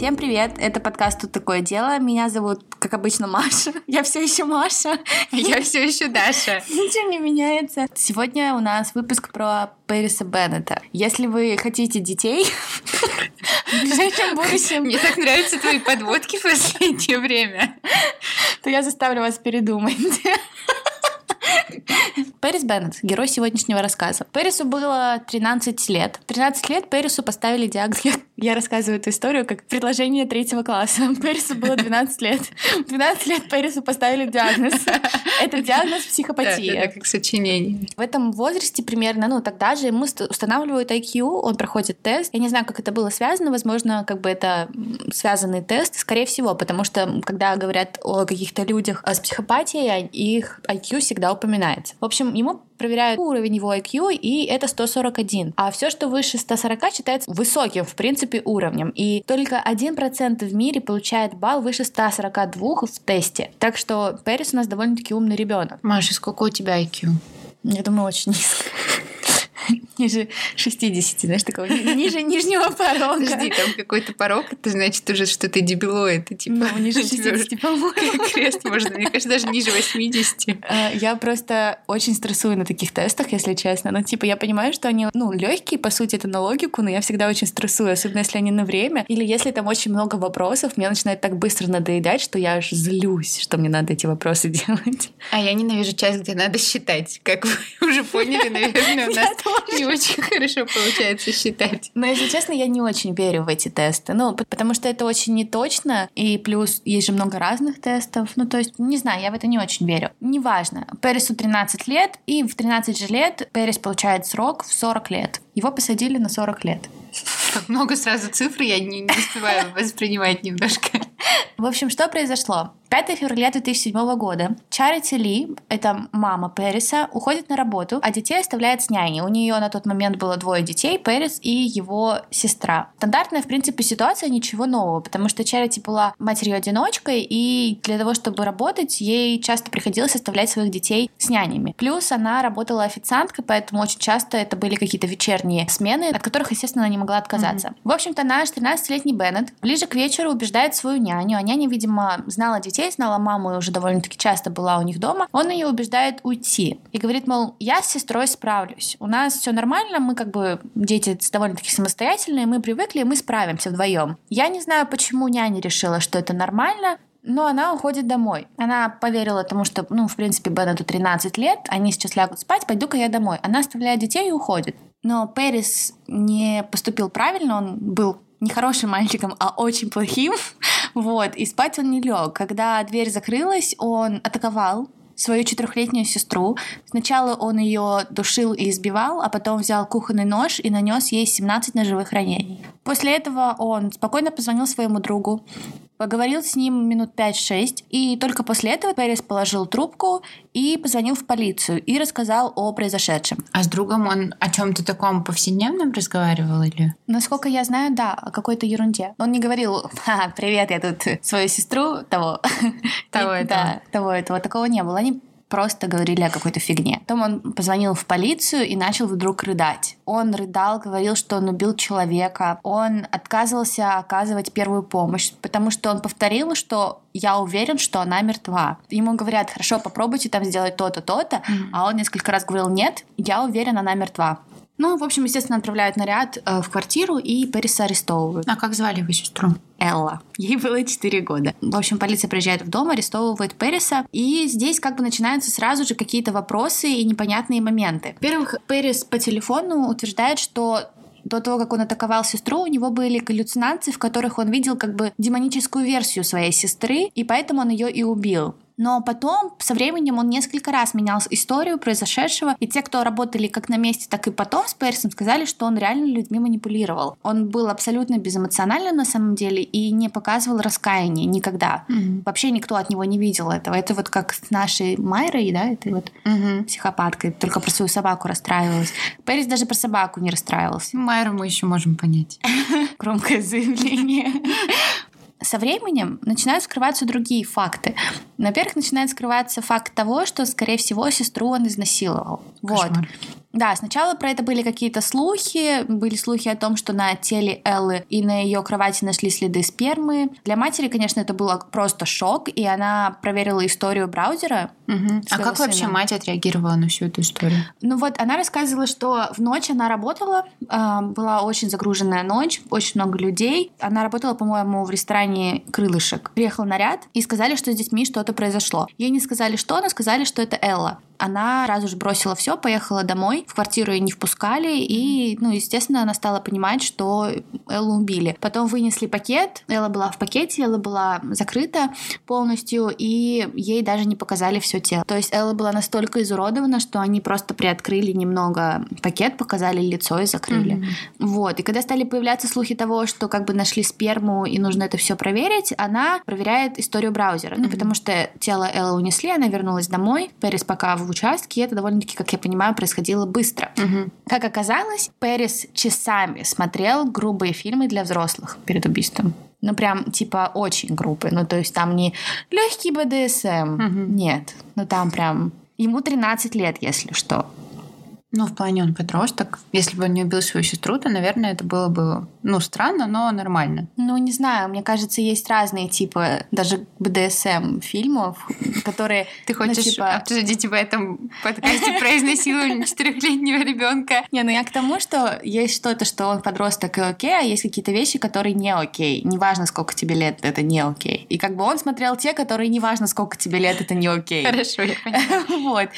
Всем привет! Это подкаст «Тут такое дело». Меня зовут, как обычно, Маша. Я все еще Маша. Я все еще Даша. Ничего не меняется. Сегодня у нас выпуск про Пэриса Беннета. Если вы хотите детей в ближайшем будущем... Мне так нравятся твои подводки в последнее время. То я заставлю вас передумать. Пэрис Беннет, герой сегодняшнего рассказа. Пэрису было 13 лет. 13 лет Пэрису поставили диагноз. Я, я рассказываю эту историю как предложение третьего класса. Пэрису было 12 лет. 12 лет Пэрису поставили диагноз. Это диагноз психопатия. Да, да, как сочинение. В этом возрасте примерно, ну, тогда же ему устанавливают IQ, он проходит тест. Я не знаю, как это было связано. Возможно, как бы это связанный тест. Скорее всего, потому что, когда говорят о каких-то людях с психопатией, их IQ всегда упоминается. В общем, ему проверяют уровень его IQ, и это 141. А все, что выше 140, считается высоким, в принципе, уровнем. И только 1% в мире получает балл выше 142 в тесте. Так что Пэрис у нас довольно-таки умный ребенок. Маша, сколько у тебя IQ? Я думаю, очень низко ниже 60, знаешь, такого ниже нижнего порога. Подожди, там какой-то порог, это значит уже, что ты дебилоид. Ты, типа, ну, ниже 60, по-моему. Крест можно, мне кажется, даже ниже 80. А, я просто очень стрессую на таких тестах, если честно. Ну, типа, я понимаю, что они, ну, легкие, по сути, это на логику, но я всегда очень стрессую, особенно если они на время. Или если там очень много вопросов, мне начинает так быстро надоедать, что я аж злюсь, что мне надо эти вопросы делать. А я ненавижу часть, где надо считать. Как вы уже поняли, наверное, у нас не очень хорошо получается считать. Но, если честно, я не очень верю в эти тесты. Ну, потому что это очень неточно, и плюс есть же много разных тестов. Ну, то есть, не знаю, я в это не очень верю. Неважно. Пересу 13 лет, и в 13 же лет Перес получает срок в 40 лет. Его посадили на 40 лет. Как много сразу цифр, я не, не успеваю воспринимать немножко. В общем, что произошло? 5 февраля 2007 года Чарити Ли, это мама Периса, уходит на работу, а детей оставляет с няней. У нее на тот момент было двое детей, Перис и его сестра. Стандартная, в принципе, ситуация, ничего нового, потому что Чарити была матерью-одиночкой, и для того, чтобы работать, ей часто приходилось оставлять своих детей с нянями. Плюс она работала официанткой, поэтому очень часто это были какие-то вечерние смены, от которых, естественно, она не могла отказаться. Mm-hmm. В общем-то, наш 13-летний Беннет ближе к вечеру убеждает свою няню, а няня, видимо, знала детей, знала маму и уже довольно-таки часто была у них дома, он ее убеждает уйти. И говорит, мол, я с сестрой справлюсь. У нас все нормально, мы как бы дети довольно-таки самостоятельные, мы привыкли, мы справимся вдвоем. Я не знаю, почему няня решила, что это нормально, но она уходит домой. Она поверила тому, что, ну, в принципе, Беннету 13 лет, они сейчас лягут спать, пойду-ка я домой. Она оставляет детей и уходит. Но Перес не поступил правильно, он был не хорошим мальчиком, а очень плохим. Вот, и спать он не лег. Когда дверь закрылась, он атаковал свою четырехлетнюю сестру. Сначала он ее душил и избивал, а потом взял кухонный нож и нанес ей 17 ножевых ранений. После этого он спокойно позвонил своему другу, Поговорил с ним минут 5-6, и только после этого Перес положил трубку и позвонил в полицию и рассказал о произошедшем. А с другом он о чем-то таком повседневном разговаривал или? Насколько я знаю, да, о какой-то ерунде. Он не говорил, Ха, привет, я тут свою сестру того. Того этого. Да, того этого. Такого не было. Они просто говорили о какой-то фигне. Потом он позвонил в полицию и начал вдруг рыдать. Он рыдал, говорил, что он убил человека. Он отказывался оказывать первую помощь, потому что он повторил, что я уверен, что она мертва. Ему говорят, хорошо, попробуйте там сделать то-то, то-то, mm-hmm. а он несколько раз говорил, нет, я уверен, она мертва. Ну, в общем, естественно, отправляют наряд э, в квартиру и Переса арестовывают. А как звали его сестру? Элла. Ей было 4 года. В общем, полиция приезжает в дом, арестовывает Переса, и здесь как бы начинаются сразу же какие-то вопросы и непонятные моменты. Во-первых, Перес по телефону утверждает, что до того, как он атаковал сестру, у него были галлюцинации, в которых он видел как бы демоническую версию своей сестры, и поэтому он ее и убил. Но потом, со временем, он несколько раз менял историю произошедшего, и те, кто работали как на месте, так и потом с Персом, сказали, что он реально людьми манипулировал. Он был абсолютно безэмоциональным на самом деле и не показывал раскаяния никогда. Mm-hmm. Вообще никто от него не видел этого. Это вот как с нашей Майрой, да, этой вот mm-hmm. психопаткой, только про свою собаку расстраивалась. Перес даже про собаку не расстраивался. Майру мы еще можем понять. Громкое заявление со временем начинают скрываться другие факты. Во-первых, начинает скрываться факт того, что, скорее всего, сестру он изнасиловал. Кошмар. Вот. Да, сначала про это были какие-то слухи. Были слухи о том, что на теле Эллы и на ее кровати нашли следы спермы. Для матери, конечно, это было просто шок, и она проверила историю браузера. Мгм. А как вообще сына. мать отреагировала на всю эту историю? Ну вот, она рассказывала, что в ночь она работала, а, была очень загруженная ночь, очень много людей. Она работала, по-моему, в ресторане «Крылышек». Приехал наряд и сказали, что с детьми что-то произошло. Ей не сказали, что, но сказали, что это Элла. Она сразу же бросила все, поехала домой, в квартиру ее не впускали, и, ну, естественно, она стала понимать, что Эллу убили. Потом вынесли пакет, Элла была в пакете, Элла была закрыта полностью, и ей даже не показали все тело. То есть Элла была настолько изуродована, что они просто приоткрыли немного пакет, показали лицо и закрыли. Мгм. Вот. И когда стали появляться слухи того, что как бы нашли сперму и нужно это все проверить, она проверяет историю браузера. Ну, Мгм. потому что тело Эллы унесли, она вернулась домой. Перес пока в участке, и это довольно-таки, как я понимаю, происходило быстро. Мгм. Как оказалось, Перес часами смотрел грубые фильмы для взрослых перед убийством. Ну, прям, типа, очень грубые. Ну, то есть там не легкий БДСМ. Мгм. Нет. Ну, там прям... Ему 13 лет, если что. Ну, в плане он подросток. Если бы он не убил свою сестру, то, наверное, это было бы, ну, странно, но нормально. Ну, не знаю, мне кажется, есть разные типы даже БДСМ фильмов, которые... Ты ну, хочешь типа- обсудить в этом подкасте про изнасилование четырехлетнего ребенка? Не, ну я к тому, что есть что-то, что он подросток и окей, а есть какие-то вещи, которые не окей. Неважно, сколько тебе лет, это не окей. И как бы он смотрел те, которые неважно, сколько тебе лет, это не окей. Хорошо, я поняла. Вот.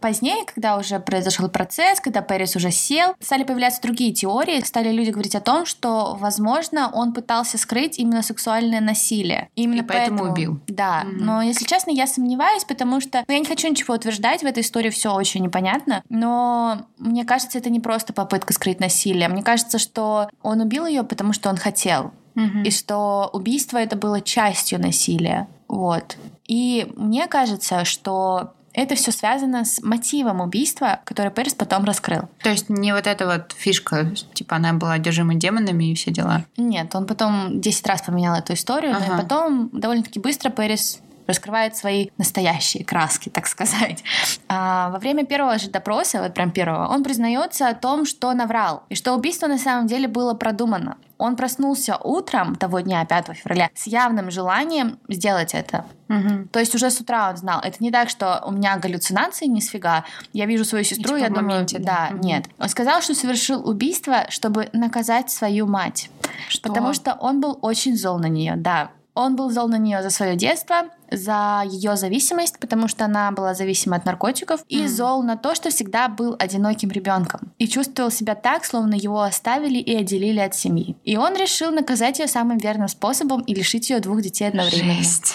Позднее, когда уже произошел процесс, когда Перес уже сел, стали появляться другие теории, стали люди говорить о том, что, возможно, он пытался скрыть именно сексуальное насилие. Именно И поэтому убил. Да, Мгм. но, если честно, я сомневаюсь, потому что ну, я не хочу ничего утверждать, в этой истории все очень непонятно, но мне кажется, это не просто попытка скрыть насилие. Мне кажется, что он убил ее, потому что он хотел Мгм. и что убийство это было частью насилия. Вот. И мне кажется, что это все связано с мотивом убийства, который Перес потом раскрыл. То есть не вот эта вот фишка, типа она была одержима демонами и все дела. Нет, он потом 10 раз поменял эту историю, но Ага. и потом довольно-таки быстро Перес раскрывает свои настоящие краски, так сказать. А, во время первого же допроса, вот прям первого, он признается о том, что наврал, и что убийство на самом деле было продумано. Он проснулся утром того дня, 5 февраля, с явным желанием сделать это. Мгм. То есть уже с утра он знал. Это не так, что у меня галлюцинации, ни сфига. Я вижу свою сестру, типа я думаю, моменте, да. да, Мгм. нет. Он сказал, что совершил убийство, чтобы наказать свою мать. Что? Потому что он был очень зол на нее, да. Он был зол на нее за свое детство, за ее зависимость, потому что она была зависима от наркотиков, и зол на то, что всегда был одиноким ребенком. И чувствовал себя так, словно его оставили и отделили от семьи. И он решил наказать ее самым верным способом и лишить ее двух детей одновременно. Жесть.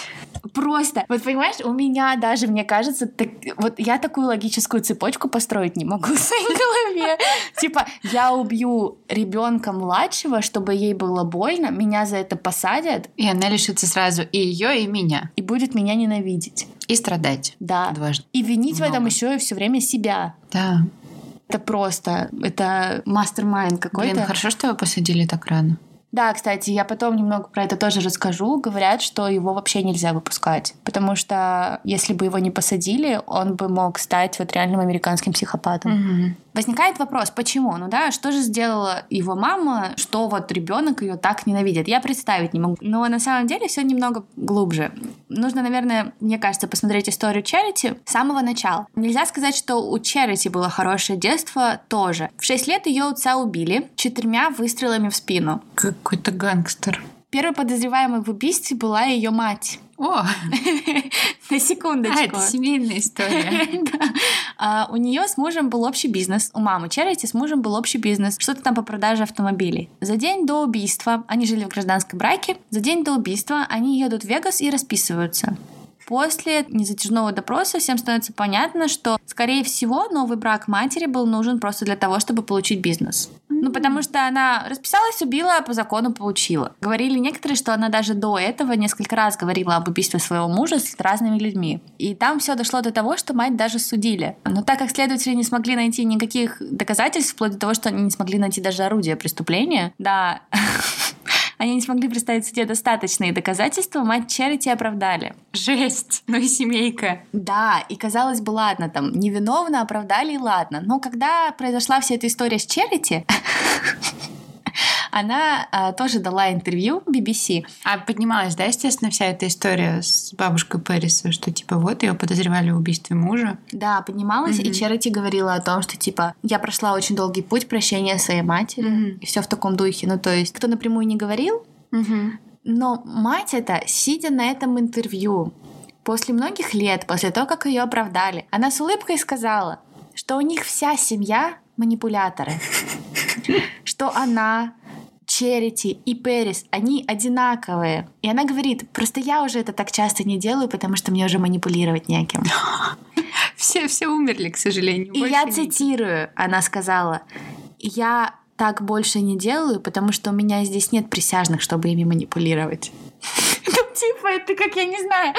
Просто, вот понимаешь, у меня даже, мне кажется, так- вот я такую логическую цепочку построить не могу в своей голове. Типа, я убью ребенка младшего, чтобы ей было больно, меня за это посадят И она лишится сразу и ее, и меня. и будет меня ненавидеть. И страдать. Да. Дважды. И винить в этом Много. еще и все время себя. Да. Это просто, это мастер-майнд какой-то. Блин, хорошо, что его посадили так рано. Да, кстати, я потом немного про это тоже расскажу. Говорят, что его вообще нельзя выпускать. Потому что если бы его не посадили, он бы мог стать вот реальным американским психопатом. Мгм. Возникает вопрос, почему? Ну да, что же сделала его мама, что вот ребенок ее так ненавидит? Я представить не могу. Но на самом деле все немного глубже. Нужно, наверное, мне кажется, посмотреть историю Чарити с самого начала. Нельзя сказать, что у Чарити было хорошее детство тоже. В 6 лет ее отца убили четырьмя выстрелами в спину. Какой-то гангстер. Первой подозреваемой в убийстве была ее мать. О, На секундочку. а, это семейная история. Да. А, у нее с мужем был общий бизнес. У мамы Чарити с мужем был общий бизнес. Что-то там по продаже автомобилей. За день до убийства, они жили в гражданском браке, за день до убийства они едут в Вегас и расписываются. После незатяжного допроса всем становится понятно, что, скорее всего, новый брак матери был нужен просто для того, чтобы получить бизнес. Ну, потому что она расписалась, убила, а по закону получила. Говорили некоторые, что она даже до этого несколько раз говорила об убийстве своего мужа с разными людьми. И там все дошло до того, что мать даже судили. Но так как следователи не смогли найти никаких доказательств, вплоть до того, что они не смогли найти даже орудие преступления, да, они не смогли представить суде достаточные доказательства, мать Черити оправдали. Жесть, ну и семейка. Да, и казалось бы, ладно, там, невиновно оправдали, и ладно. Но когда произошла вся эта история с Черити, она а, тоже дала интервью BBC. А поднималась, да, естественно, вся эта история с бабушкой Пэриса, что типа вот ее подозревали в убийстве мужа. Да, поднималась, mm-hmm. и Черити говорила о том, что типа я прошла очень долгий путь прощения своей матери, mm-hmm. и все в таком духе. Ну, то есть, кто напрямую не говорил, mm-hmm. но мать это, сидя на этом интервью, после многих лет, после того, как ее оправдали, она с улыбкой сказала, что у них вся семья манипуляторы, что она Черити и Перис, они одинаковые. И она говорит, просто я уже это так часто не делаю, потому что мне уже манипулировать неким. Все, все умерли, к сожалению. И я цитирую, она сказала, я так больше не делаю, потому что у меня здесь нет присяжных, чтобы ими манипулировать. Типа, это как, я не знаю,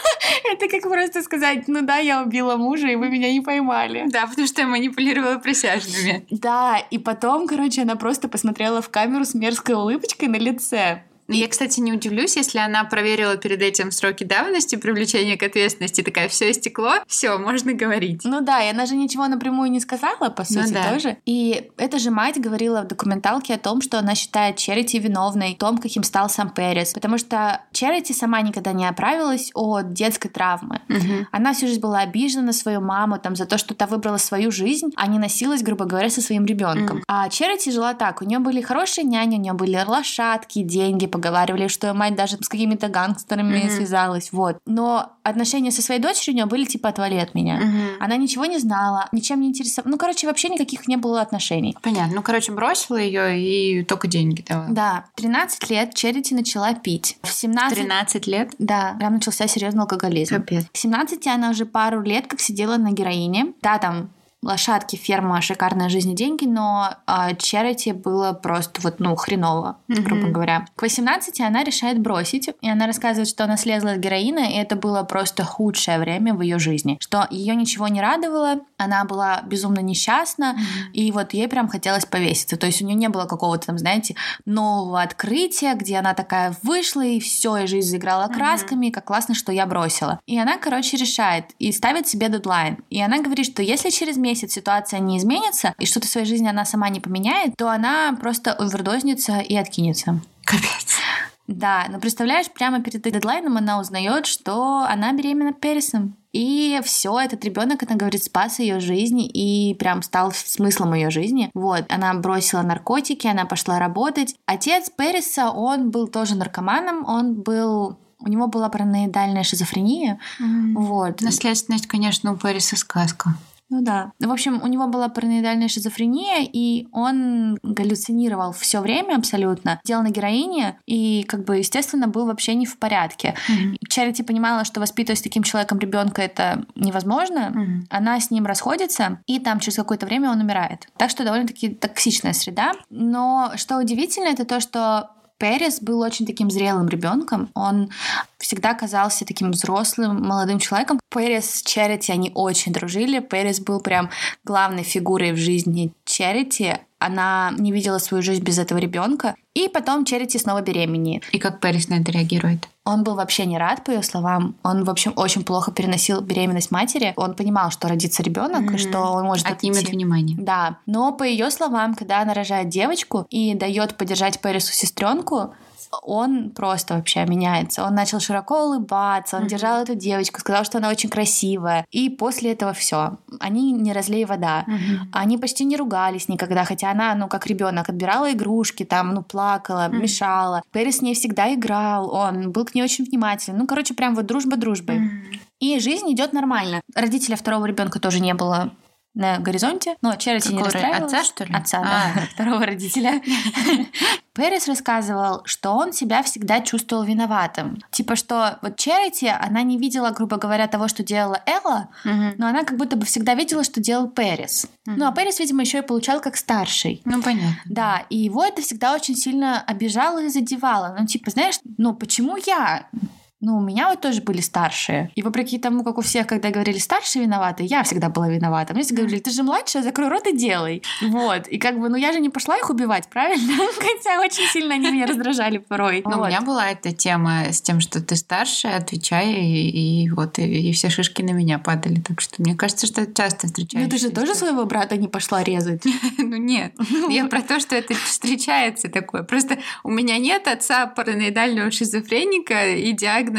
это как просто сказать, ну да, я убила мужа, и вы меня не поймали. Да, потому что я манипулировала присяжными. Да, и потом, короче, она просто посмотрела в камеру с мерзкой улыбочкой на лице. Ну, я, кстати, не удивлюсь, если она проверила перед этим сроки давности привлечения к ответственности, такая, все стекло, все, можно говорить. Ну да, и она же ничего напрямую не сказала, по ну сути, ну, да. тоже. И эта же мать говорила в документалке о том, что она считает Черити виновной в том, каким стал сам Перес, потому что Черити сама никогда не оправилась от детской травмы. Угу. Она всю жизнь была обижена на свою маму там за то, что та выбрала свою жизнь, а не носилась, грубо говоря, со своим ребенком. Угу. А Черити жила так, у нее были хорошие няни, у нее были лошадки, деньги, поговаривали, что ее мать даже с какими-то гангстерами mm-hmm. связалась, вот. Но отношения со своей дочерью у нее были типа отвали от меня. Mm-hmm. Она ничего не знала, ничем не интересовалась. Ну, короче, вообще никаких не было отношений. Понятно. Ну, короче, бросила ее и только деньги давала. Да. 13 лет Черити начала пить. В 17... 13 лет? Да. Прям начался серьезный алкоголизм. Капец. К 17 она уже пару лет как сидела на героине. Да, там лошадки, ферма, шикарная жизнь и деньги, но а, Черити было просто вот, ну, хреново, mm-hmm. грубо говоря. К 18 она решает бросить, и она рассказывает, что она слезла с героина, и это было просто худшее время в ее жизни, что ее ничего не радовало, она была безумно несчастна, mm-hmm. и вот ей прям хотелось повеситься. То есть у нее не было какого-то там, знаете, нового открытия, где она такая вышла, и все, и жизнь заиграла красками, mm-hmm. как классно, что я бросила. И она, короче, решает и ставит себе дедлайн. И она говорит, что если через месяц месяц ситуация не изменится, и что-то в своей жизни она сама не поменяет, то она просто овердознится и откинется. Капец. Да, но представляешь, прямо перед дедлайном она узнает, что она беременна Пересом. И все, этот ребенок, она говорит, спас ее жизнь и прям стал смыслом ее жизни. Вот, она бросила наркотики, она пошла работать. Отец Переса, он был тоже наркоманом, он был у него была параноидальная шизофрения. Mm. Вот. Наследственность, конечно, у Переса сказка. Ну да. В общем, у него была параноидальная шизофрения, и он галлюцинировал все время абсолютно, делал на героине, и, как бы, естественно, был вообще не в порядке. Mm-hmm. Чарити понимала, что воспитывать с таким человеком ребенка это невозможно. Mm-hmm. Она с ним расходится, и там через какое-то время он умирает. Так что довольно-таки токсичная среда. Но что удивительно, это то, что Перес был очень таким зрелым ребенком. Он всегда казался таким взрослым, молодым человеком. Перес с Черити, они очень дружили. Перес был прям главной фигурой в жизни Черити. Она не видела свою жизнь без этого ребенка. И потом Черити снова беременеет. И как Перес на это реагирует? Он был вообще не рад, по ее словам. Он, в общем, очень плохо переносил беременность матери. Он понимал, что родится ребенок, mm-hmm. и что он может отнимет отойти. внимание. Да. Но по ее словам, когда она рожает девочку и дает поддержать Пересу сестренку, он просто вообще меняется. Он начал широко улыбаться, он mm-hmm. держал эту девочку, сказал, что она очень красивая. И после этого все. Они не разлей вода. Mm-hmm. Они почти не ругались никогда, хотя она, ну, как ребенок, отбирала игрушки, там, ну, плакала, mm-hmm. мешала. Перри с ней всегда играл, он был к ней очень внимательный. Ну, короче, прям вот дружба дружбой. Mm-hmm. И жизнь идет нормально. Родителя второго ребенка тоже не было на горизонте, но Черити не расстраивалась. Отца, что ли? Отца, а. да, второго родителя. Перес рассказывал, что он себя всегда чувствовал виноватым. Типа, что вот Черити, она не видела, грубо говоря, того, что делала Элла, угу. но она как будто бы всегда видела, что делал Перес. Угу. Ну, а Перес, видимо, еще и получал как старший. Ну, понятно. Да, и его это всегда очень сильно обижало и задевало. Ну, типа, знаешь, ну, почему я? Ну, у меня вот тоже были старшие. И вопреки тому, как у всех, когда говорили старшие виноваты, я всегда была виновата. Мне всегда говорили, ты же младшая, закрой рот и делай. Вот. И как бы, ну, я же не пошла их убивать, правильно? Хотя очень сильно они меня раздражали порой. Ну, у меня была эта тема с тем, что ты старшая, отвечай, и, и вот, и, и все шишки на меня падали. Так что мне кажется, что это часто встречается. Ну, ты же тоже своего брата не пошла резать? Ну, нет. Я про то, что это встречается такое. Просто у меня нет отца параноидального шизофреника и диагноза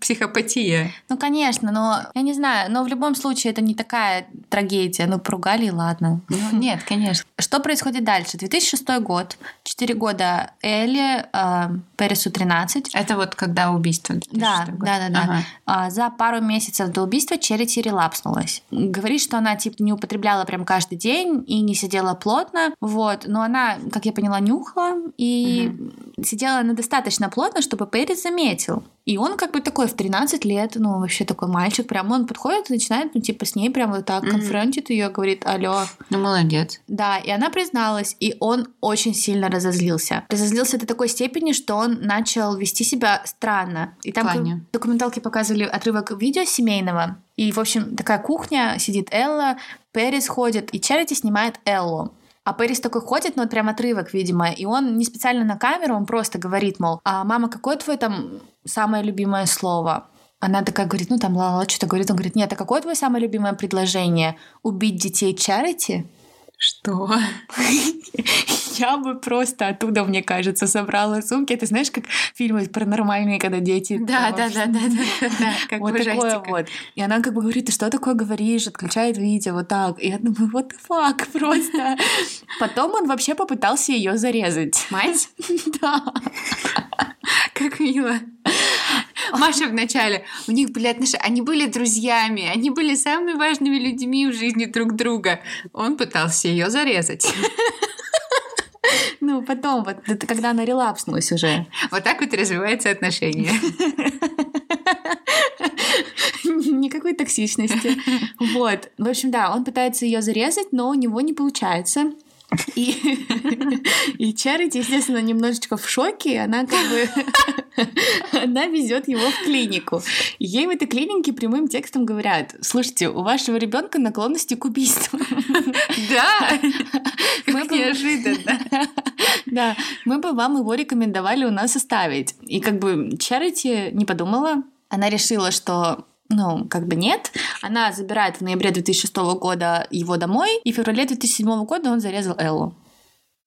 психопатия. Ну, конечно, но я не знаю, но в любом случае это не такая трагедия. Ну, поругали, и ладно. Ну, нет, конечно. Что происходит дальше? 2006 год, 4 года Элли, э, Пересу 13. Это вот когда убийство. Да, да, да, да. Ага. А, за пару месяцев до убийства Черити релапснулась. Говорит, что она типа не употребляла прям каждый день и не сидела плотно, вот. Но она, как я поняла, нюхала и угу. сидела она достаточно плотно, чтобы Перес заметил. И он как бы такой в 13 лет, ну, вообще такой мальчик, прям он подходит и начинает, ну, типа, с ней прям вот так mm-hmm. конфронтит ее, говорит, алло. Ну, молодец. Да, и она призналась, и он очень сильно разозлился. Разозлился до такой степени, что он начал вести себя странно. И там в документалке показывали отрывок видео семейного, и, в общем, такая кухня, сидит Элла, Перес ходит, и Чарити снимает Эллу. А Пэрис такой ходит, ну, вот прям отрывок, видимо, и он не специально на камеру, он просто говорит, мол, а мама, какое твое там самое любимое слово? Она такая говорит, ну там ла-ла, что-то говорит. Он говорит, нет, а какое твое самое любимое предложение? Убить детей Чарити? Что? Я бы просто оттуда, мне кажется, собрала сумки. Это знаешь, как фильмы паранормальные, когда дети... Да, да, да, да, да, как вот такое вот. И она как бы говорит, ты что такое говоришь? Отключает видео, вот так. И я думаю, the fuck, просто. Потом он вообще попытался ее зарезать. Мать? Да. Как мило. Маша в начале, у них были отношения, они были друзьями, они были самыми важными людьми в жизни друг друга. Он пытался ее зарезать. Ну, потом, вот, это когда она релапснулась уже. Вот так вот развивается отношение. Никакой токсичности. Вот. В общем, да, он пытается ее зарезать, но у него не получается. И, и Чарити, естественно, немножечко в шоке. Она как бы... Она везет его в клинику. Ей в этой клинике прямым текстом говорят, слушайте, у вашего ребенка наклонности к убийству. Да, как неожиданно. Да, мы бы вам его рекомендовали у нас оставить. И как бы Чарити не подумала, она решила, что ну, как бы нет. Она забирает в ноябре 2006 года его домой, и в феврале 2007 года он зарезал Эллу.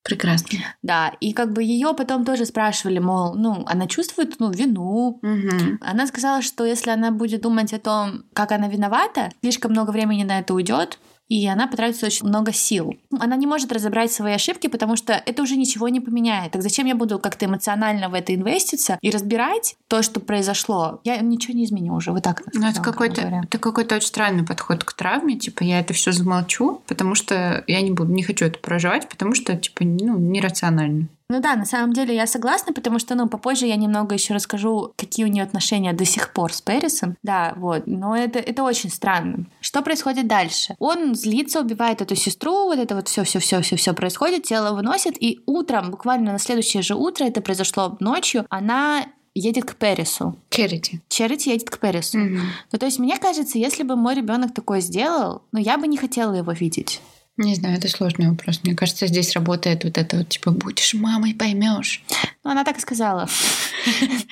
Прекрасно. Да, и как бы ее потом тоже спрашивали, мол, ну, она чувствует, ну, вину. Угу. Она сказала, что если она будет думать о том, как она виновата, слишком много времени на это уйдет, и она потратит очень много сил. Она не может разобрать свои ошибки, потому что это уже ничего не поменяет. Так зачем я буду как-то эмоционально в это инвеститься и разбирать то, что произошло? Я ничего не изменю уже. Вот так. Ну, это какой-то, это какой-то очень странный подход к травме. Типа, я это все замолчу, потому что я не буду, не хочу это проживать, потому что, типа, ну, нерационально. Ну да, на самом деле я согласна, потому что, ну, попозже я немного еще расскажу, какие у нее отношения до сих пор с Пэрисом. Да, вот. Но это, это очень странно. Что происходит дальше? Он злится, убивает эту сестру, вот это вот все, все, все, все, все происходит, тело выносит, и утром, буквально на следующее же утро, это произошло ночью, она едет к Пересу. Черити. Черити едет к Пересу. Mm-hmm. Ну, то есть, мне кажется, если бы мой ребенок такое сделал, ну, я бы не хотела его видеть. Не знаю, это сложный вопрос. Мне кажется, здесь работает вот это вот, типа, будешь мамой, поймешь. Ну, она так и сказала.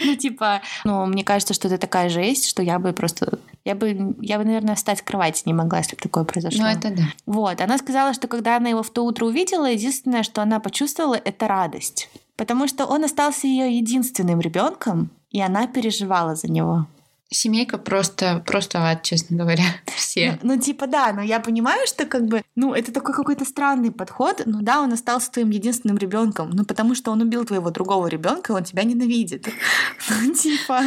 Ну, типа, ну, мне кажется, что это такая жесть, что я бы просто... Я бы, я бы, наверное, встать с кровати не могла, если бы такое произошло. Ну, это да. Вот. Она сказала, что когда она его в то утро увидела, единственное, что она почувствовала, это радость. Потому что он остался ее единственным ребенком, и она переживала за него. Семейка просто, просто ад, честно говоря, все. Ну, ну, типа, да, но я понимаю, что как бы, ну, это такой какой-то странный подход. Ну да, он остался твоим единственным ребенком, ну, потому что он убил твоего другого ребенка, он тебя ненавидит. Ну, типа.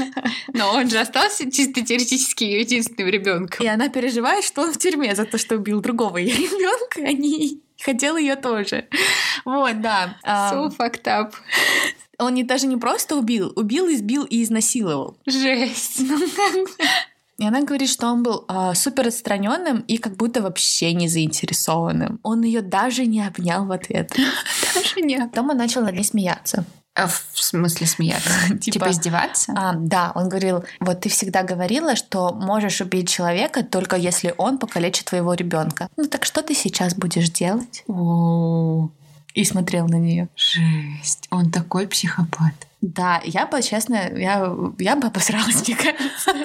Но он же остался чисто теоретически ее единственным ребенком. И она переживает, что он в тюрьме за то, что убил другого ее ребенка, а не хотел ее тоже. Вот, да. So fucked up. Он не, даже не просто убил, убил, избил и изнасиловал. Жесть. И она говорит, что он был э, супер отстраненным и как будто вообще не заинтересованным. Он ее даже не обнял в ответ. Даже нет. Потом он начал над ней смеяться. А в смысле смеяться? Типа издеваться? А, да, он говорил, вот ты всегда говорила, что можешь убить человека только если он покалечит твоего ребенка. Ну так что ты сейчас будешь делать? О, И смотрел на нее. жесть. Он такой психопат. Да, я бы, честно, я, я бы обосралась, мне кажется.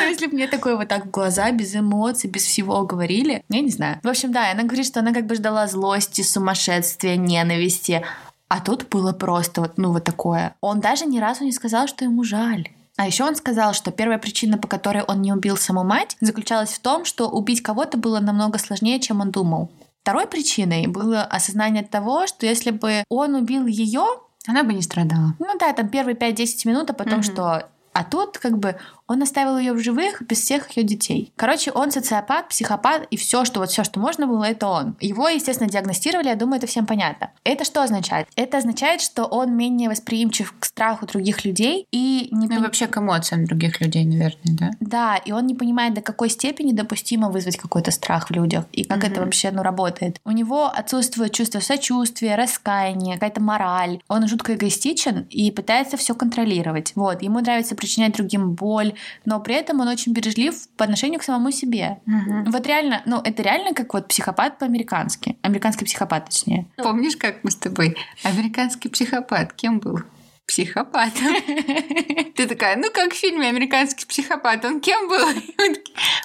Ну, Если бы мне такое вот так в глаза, без эмоций, без всего говорили, я не знаю. В общем, да, она говорит, что она как бы ждала злости, сумасшествия, ненависти. А тут было просто вот, ну, вот такое. Он даже ни разу не сказал, что ему жаль. А еще он сказал, что первая причина, по которой он не убил саму мать, заключалась в том, что убить кого-то было намного сложнее, чем он думал. Второй причиной было осознание того, что если бы он убил ее, Она бы не страдала. ну да, там первые 5-10 минут, а потом Мгм. что? А тут как бы он оставил ее в живых без всех ее детей. Короче, он социопат, психопат, и все, что вот все, что можно было, это он. Его, естественно, диагностировали, я думаю, это всем понятно. Это что означает? Это означает, что он менее восприимчив к страху других людей и не Ну и вообще к эмоциям других людей, наверное, да? да, и он не понимает, до какой степени допустимо вызвать какой-то страх в людях, и как это Мгм. вообще ну, работает. У него отсутствует чувство сочувствия, раскаяния, какая-то мораль. Он жутко эгоистичен и пытается все контролировать. Вот, ему нравится причинять другим боль, но при этом он очень бережлив по отношению к самому себе. Вот реально, ну это реально как вот психопат по-американски. Американский психопат, точнее. Помнишь, как мы с тобой? Американский психопат. Кем был? Психопатом. Ты такая, ну как в фильме «Американский психопат». Он кем был?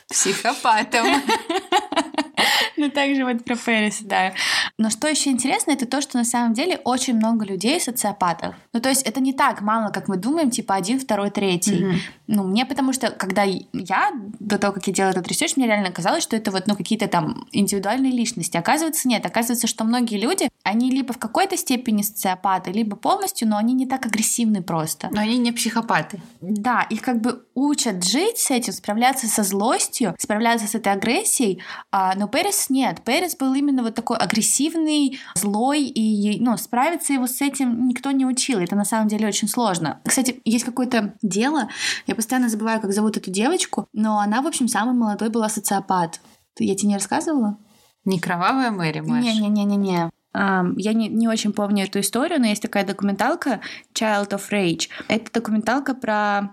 Психопатом. Ну, также вот про Пэриса, да. Но что еще интересно, это то, что на самом деле очень много людей социопатов. Ну, то есть это не так мало, как мы думаем, типа один, второй, третий. Мгм. Ну, мне потому что, когда я, до того, как я делала этот research, мне реально казалось, что это вот, ну, какие-то там индивидуальные личности. Оказывается, нет. Оказывается, что многие люди, они либо в какой-то степени социопаты, либо полностью, но они не так агрессивны просто. Но они не психопаты. Да, их как бы учат жить с этим, справляться со злостью, справляться с этой агрессией, а, но Перес нет. Перес был именно вот такой агрессивный, злой, и ну, справиться его с этим никто не учил. Это на самом деле очень сложно. Кстати, есть какое-то дело, я постоянно забываю, как зовут эту девочку, но она, в общем, самый молодой была социопат. Я тебе не рассказывала? Не кровавая Мэри, Маш. Не-не-не-не-не. Я не, не очень помню эту историю, но есть такая документалка Child of Rage. Это документалка про...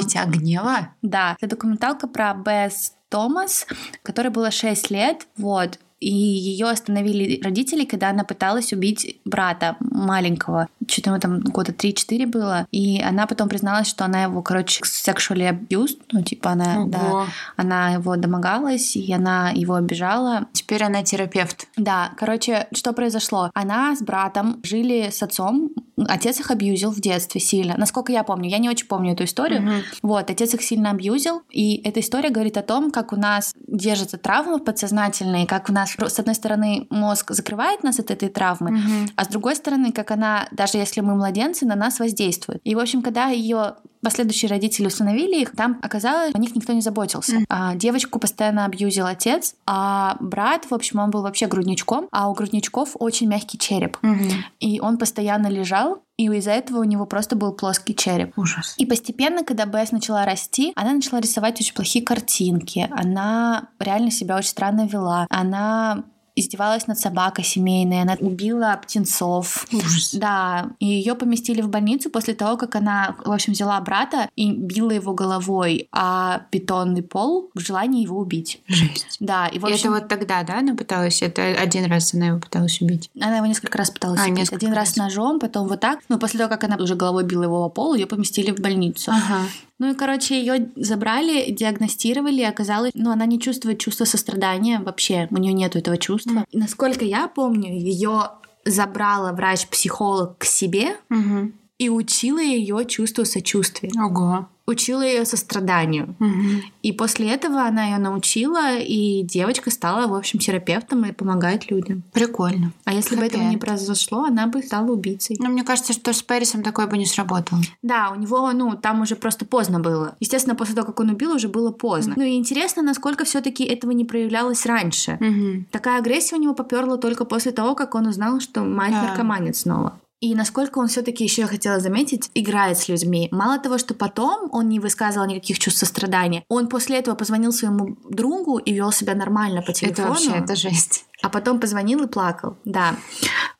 Дитя гнева? да, это документалка про Бесс Томас, которой было 6 лет, вот. И ее остановили родители, когда она пыталась убить брата маленького. Что-то ему там года 3-4 было. И она потом призналась, что она его, короче, sexually abused. Ну, типа она, да, Ого. она его домогалась, и она его обижала. Теперь она терапевт. Да, короче, что произошло? Она с братом жили с отцом. Отец их абьюзил в детстве сильно. Насколько я помню, я не очень помню эту историю. Мгм. Вот, отец их сильно абьюзил, и эта история говорит о том, как у нас держатся травмы подсознательные, как у нас, с одной стороны, мозг закрывает нас от этой травмы, Мгм. а с другой стороны, как она, даже если мы младенцы, на нас воздействует. И, в общем, когда ее последующие родители установили их, там оказалось, о них никто не заботился. А, девочку постоянно абьюзил отец, а брат, в общем, он был вообще грудничком, а у грудничков очень мягкий череп. Мгм. И он постоянно лежал, и из-за этого у него просто был плоский череп. Ужас. И постепенно, когда Бесс начала расти, она начала рисовать очень плохие картинки. Она реально себя очень странно вела. Она издевалась над собакой семейной, она убила птенцов. Ужас. Да, и ее поместили в больницу после того, как она, в общем, взяла брата и била его головой, а бетонный пол в желании его убить. Жесть. Да, и в И общем, это вот тогда, да, она пыталась? Это один раз она его пыталась убить. Она его несколько раз пыталась А, убить. Один раз раз. ножом, потом вот так. Но после того, как она уже головой била его по полу, ее поместили в больницу. Ага. Ну и, короче, ее забрали, диагностировали, и оказалось, ну, она не чувствует чувства сострадания вообще, у нее нету этого чувства. И насколько я помню, ее забрала врач-психолог к себе Мгм. и учила ее чувству сочувствия, Ого. Учила ее состраданию. Мгм. И после этого она ее научила, и девочка стала, в общем, терапевтом и помогает людям. Прикольно. А если бы этого не произошло, она бы стала убийцей. Но мне кажется, что с Пэрисом такое бы не сработало. Да, у него, ну, там уже просто поздно было. Естественно, после того, как он убил, уже было поздно. Ну и интересно, насколько все-таки этого не проявлялось раньше. Мгм. Такая агрессия у него поперла только после того, как он узнал, что мать наркоманит снова. И насколько он все-таки еще я хотела заметить, играет с людьми. Мало того, что потом он не высказывал никаких чувств сострадания, он после этого позвонил своему другу и вел себя нормально по Это телефону. вообще, это жесть. А потом позвонил и плакал, да.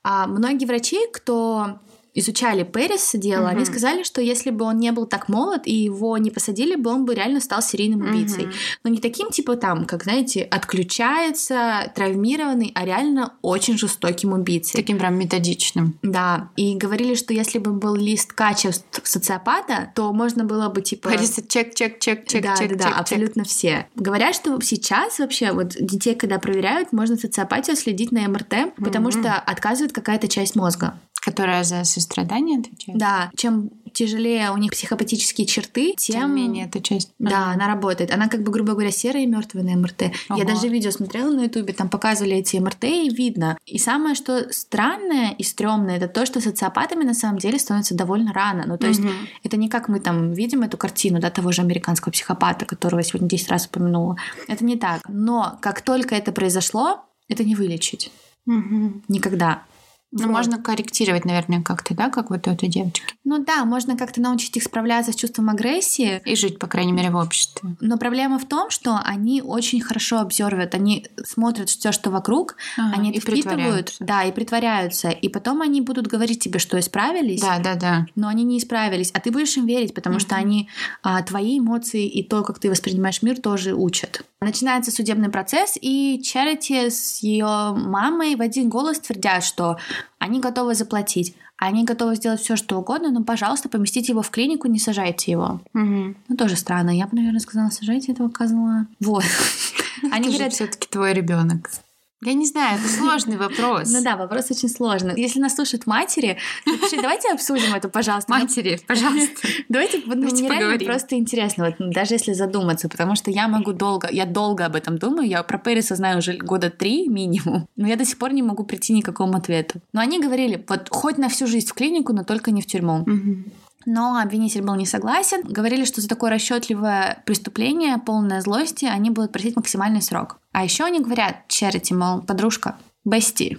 А многие врачи, кто изучали Пэрис дело, Мгм. они сказали, что если бы он не был так молод и его не посадили бы, он бы реально стал серийным убийцей. Мгм. Но не таким, типа там, как, знаете, отключается, травмированный, а реально очень жестоким убийцей. Таким прям методичным. Да, и говорили, что если бы был лист качеств социопата, то можно было бы, типа... Говорится, чек, чек, чек, чек, да, чек, да, да, чек, чек. абсолютно все. Говорят, что сейчас вообще вот детей, когда проверяют, можно социопатию следить на МРТ, потому Мгм. что отказывает какая-то часть мозга. Которая за сострадание отвечает? Да, чем тяжелее у них психопатические черты, тем, Тем менее эта часть. Да, она работает. Она, как бы, грубо говоря, серая и мертвая на МРТ. Ого. Я даже видео смотрела на Ютубе, там показывали эти МРТ, и видно. И самое, что странное и стрёмное, это то, что социопатами на самом деле становятся довольно рано. Ну, то есть Мгм. это не как мы там видим эту картину, да, того же американского психопата, которого я сегодня 10 раз упомянула. Это не так. Но как только это произошло, это не вылечить. Мгм. Никогда. Ну, Вот. можно корректировать, наверное, как-то, да, как вот у этой девочки. Ну да, можно как-то научить их справляться с чувством агрессии, И жить, по крайней мере, в обществе. Но проблема в том, что они очень хорошо обзорвают, они смотрят все, что вокруг, они А, и это впитывают, да, и притворяются. И потом они будут говорить тебе, что исправились, Да, да, да. но они не исправились. А ты будешь им верить, потому что Мгм. они а, твои эмоции и то, как ты воспринимаешь мир, тоже учат. Начинается судебный процесс, и Чарити с ее мамой в один голос твердят, что они готовы заплатить. Они готовы сделать все, что угодно, но, пожалуйста, поместите его в клинику, не сажайте его. Мгм. Ну, тоже странно. Я бы, наверное, сказала, сажайте этого козла. Вот. Они говорят, все-таки твой ребенок. Я не знаю, это сложный вопрос. ну да, вопрос очень сложный. Если нас слушают матери, напиши, давайте обсудим это, пожалуйста. Ну, Матери, пожалуйста. Давайте, ну, Давайте мне поговорим. просто интересно, вот, ну, даже если задуматься, потому что я могу долго, я долго об этом думаю, я про Пэриса знаю уже года три минимум, но я до сих пор не могу прийти ни к какому ответу. Но они говорили, вот хоть на всю жизнь в клинику, но только не в тюрьму. Но обвинитель был не согласен. Говорили, что за такое расчетливое преступление, полное злости, они будут просить максимальный срок. А еще они говорят, Черити, мол, подружка, Бести,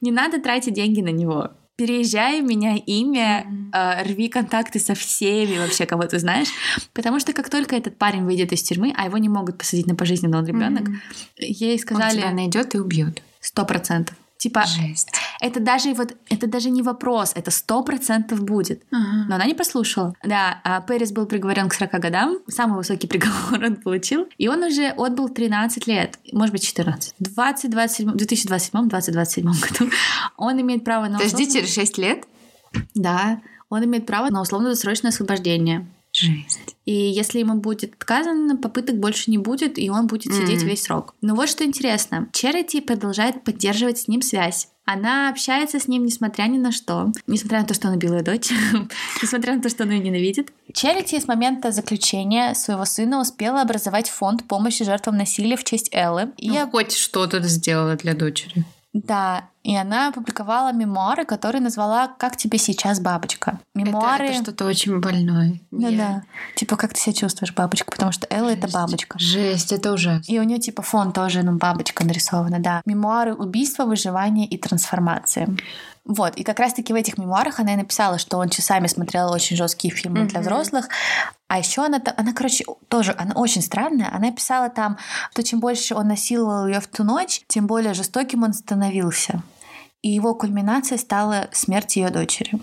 не надо тратить деньги на него. Переезжай, меняй имя, э, рви контакты со всеми вообще, кого ты знаешь. Потому что как только этот парень выйдет из тюрьмы, а его не могут посадить на пожизненно, он ребенок, ей Он тебя сказали найдет и убьет. сто процентов. Типа, Жесть. это даже вот, это даже не вопрос, это сто процентов будет. Ага. Но она не послушала. Да, а Пэрис был приговорен к 40 годам. Самый высокий приговор он получил. И он уже отбыл 13 лет. Может быть, 14. В 2027, 2027-2027 году он имеет право на Подождите, условное- 6 лет? Да, он имеет право на условно-досрочное освобождение. Жесть. И если ему будет отказано, попыток больше не будет, и он будет сидеть Мгм. весь срок. Но вот что интересно. Черити продолжает поддерживать с ним связь. Она общается с ним, несмотря ни на что. Несмотря на то, что она белая дочь. несмотря на то, что она ее ненавидит. Черити с момента заключения своего сына успела образовать фонд помощи жертвам насилия в честь Эллы. И Ну, хоть что-то сделала для дочери. Да, и она опубликовала мемуары, которые назвала «Как тебе сейчас, бабочка?». Мемуары... Это, это что-то очень больное. Ну Я- да. Типа, как ты себя чувствуешь, бабочка? Потому что Элла — это бабочка. Жесть, это ужасно. И у нее типа фон тоже, ну, бабочка нарисована, да. Мемуары убийства, выживания и трансформации. Вот, и как раз-таки в этих мемуарах она и написала, что он часами смотрел очень жесткие фильмы для Мгм. взрослых. А еще она, она, короче, тоже, она очень странная. Она писала там, что чем больше он насиловал ее в ту ночь, тем более жестоким он становился. И его кульминацией стала смерть ее дочери.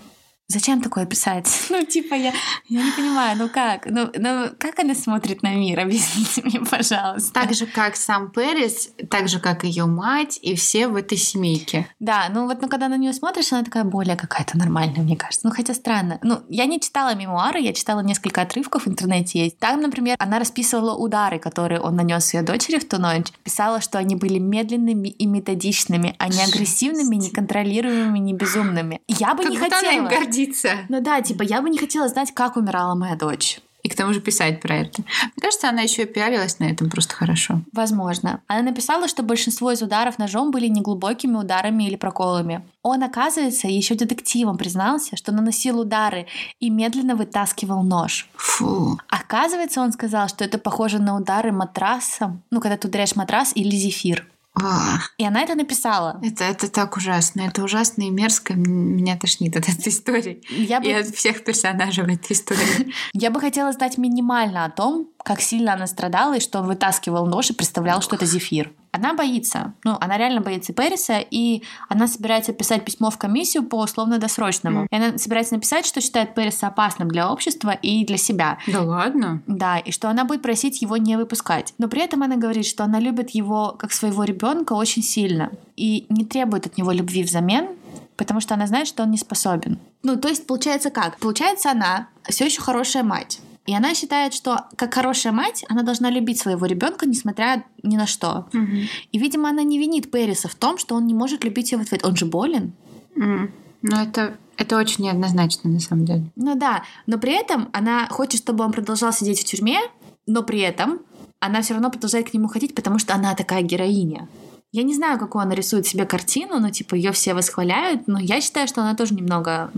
Зачем такое писать? Ну, типа, я, я не понимаю, ну как? Ну, ну, как она смотрит на мир? Объясните мне, пожалуйста. Так же, как сам Перес, так же, как ее мать и все в этой семейке. Да, ну вот, ну когда на нее смотришь, она такая более какая-то нормальная, мне кажется. Ну хотя странно. Ну, я не читала мемуары, я читала несколько отрывков в интернете есть. Там, например, она расписывала удары, которые он нанес ее дочери в ту ночь. Писала, что они были медленными и методичными, а не агрессивными, неконтролируемыми, не безумными. Я бы Как не хотела. Гордится. Ну да, типа, я бы не хотела знать, как умирала моя дочь. И к тому же писать про это. Мне кажется, она еще и пиарилась на этом просто хорошо. Возможно. Она написала, что большинство из ударов ножом были неглубокими ударами или проколами. Он, оказывается, еще детективом признался, что наносил удары и медленно вытаскивал нож. Фу. Оказывается, он сказал, что это похоже на удары матрасом, ну, когда ты ударяешь матрас или зефир. А, И она это написала. Это, это так ужасно. Это ужасно и мерзко. Меня тошнит от этой истории. Я И бы, от всех персонажей в этой истории. я бы хотела знать минимально о том, как сильно она страдала, и что он вытаскивал нож и представлял, что это зефир. Она боится. Ну, она реально боится Периса, и она собирается писать письмо в комиссию по условно-досрочному. И она собирается написать, что считает Периса опасным для общества и для себя. Да ладно? Да, и что она будет просить его не выпускать. Но при этом она говорит, что она любит его как своего ребенка очень сильно и не требует от него любви взамен, потому что она знает, что он не способен. Ну, то есть получается как? Получается, она все еще хорошая мать. И она считает, что как хорошая мать, она должна любить своего ребенка, несмотря ни на что. Угу. И, видимо, она не винит Периса в том, что он не может любить ее в ответ. Он же болен. Mm. Ну, это, это очень неоднозначно, на самом деле. Ну да, но при этом она хочет, чтобы он продолжал сидеть в тюрьме, но при этом она все равно продолжает к нему ходить, потому что она такая героиня. Я не знаю, какую она рисует себе картину, но типа ее все восхваляют, но я считаю, что она тоже немного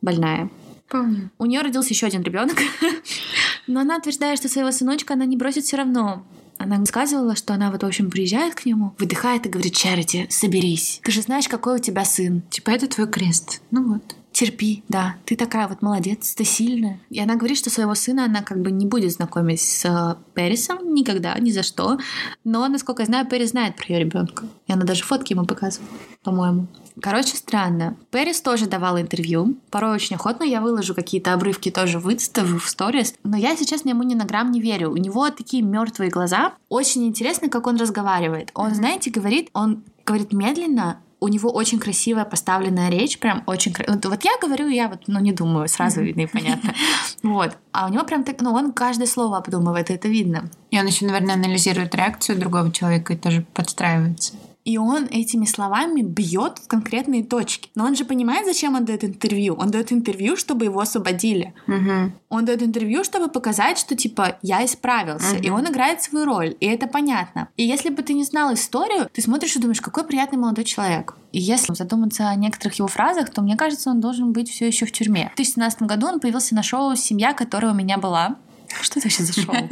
больная. Вполне. У нее родился еще один ребенок, но она утверждает, что своего сыночка она не бросит все равно. Она сказывала, что она вот, в общем, приезжает к нему, выдыхает и говорит, Чарити, соберись. Ты же знаешь, какой у тебя сын. Типа, это твой крест. Ну вот. Терпи, да. Ты такая вот молодец, ты сильная. И она говорит, что своего сына она как бы не будет знакомить с э, Перисом никогда, ни за что. Но, насколько я знаю, Перис знает про ее ребенка. И она даже фотки ему показывала, по-моему. Короче, странно. Перес тоже давал интервью. Порой очень охотно я выложу какие-то обрывки тоже в инста, в сторис. Но я, если честно, ему ни на грамм не верю. У него такие мертвые глаза. Очень интересно, как он разговаривает. Он, знаете, говорит, он говорит медленно, у него очень красивая поставленная речь, прям очень красивая. Вот я говорю, я вот, ну, не думаю, сразу видно и понятно. Вот. А у него прям так, ну, он каждое слово обдумывает, это видно. И он еще, наверное, анализирует реакцию другого человека и тоже подстраивается. И он этими словами бьет в конкретные точки. Но он же понимает, зачем он дает интервью. Он дает интервью, чтобы его освободили. Угу. Он дает интервью, чтобы показать, что типа я исправился. Мгм. И он играет свою роль. И это понятно. И если бы ты не знал историю, ты смотришь и думаешь, какой приятный молодой человек. И если задуматься о некоторых его фразах, то мне кажется, он должен быть все еще в тюрьме. В 2017 году он появился на шоу «Семья, которая у меня была». Что это вообще за шоу?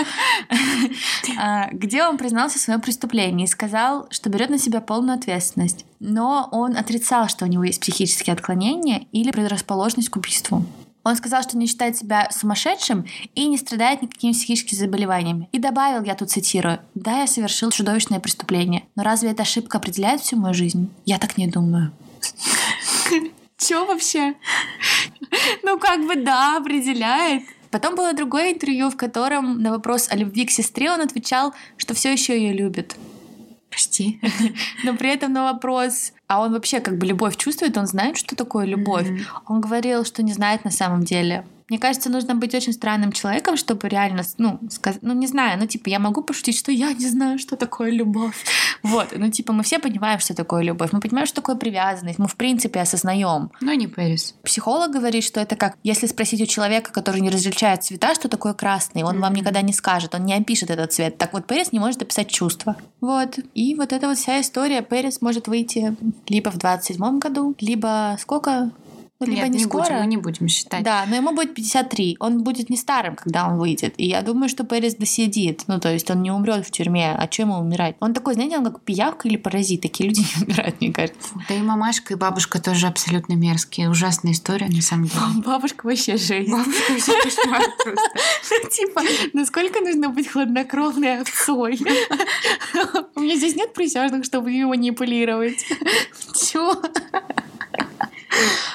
А, Где он признался в своем преступлении и сказал, что берет на себя полную ответственность. Но он отрицал, что у него есть психические отклонения или предрасположенность к убийству. Он сказал, что не считает себя сумасшедшим и не страдает никакими психическими заболеваниями. И добавил, я тут цитирую, «Да, я совершил чудовищное преступление, но разве эта ошибка определяет всю мою жизнь? Я так не думаю». Чё вообще? Ну, как бы да, определяет. Потом было другое интервью, в котором на вопрос о любви к сестре он отвечал, что все еще ее любит. Прости. Но при этом на вопрос, а он вообще как бы любовь чувствует, он знает, что такое любовь. Мгм. Он говорил, что не знает на самом деле. Мне кажется, нужно быть очень странным человеком, чтобы реально, ну, сказать, ну, не знаю, ну, типа, я могу пошутить, что я не знаю, что такое любовь. Вот, ну, типа, мы все понимаем, что такое любовь, мы понимаем, что такое привязанность, мы, в принципе, осознаем. Но не Пэрис. Психолог говорит, что это как, если спросить у человека, который не различает цвета, что такое красный, он вам Мгм. никогда не скажет, он не опишет этот цвет. Так вот, Пэрис не может описать чувства. Вот. И вот эта вот вся история. Пэрис может выйти либо в 27 году, либо сколько? Ну, либо Нет, не, не скоро. будем, мы не будем считать. Да, но ему будет 53. Он будет не старым, когда он выйдет. И я думаю, что Пэрис досидит. Ну, то есть он не умрет в тюрьме. А чем ему умирать? Он такой, знаете, он как пиявка или паразит. Такие люди не умирают, мне кажется. Да и мамашка, и бабушка тоже абсолютно мерзкие. Ужасная история, на самом деле. Бабушка вообще жесть. Бабушка вообще кошмар просто. Ну, Типа, насколько нужно быть хладнокровной овцой? У меня здесь нет присяжных, чтобы ее манипулировать. Чё?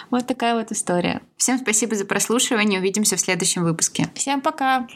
Вот такая вот история. Всем спасибо за прослушивание. Увидимся в следующем выпуске. Всем пока!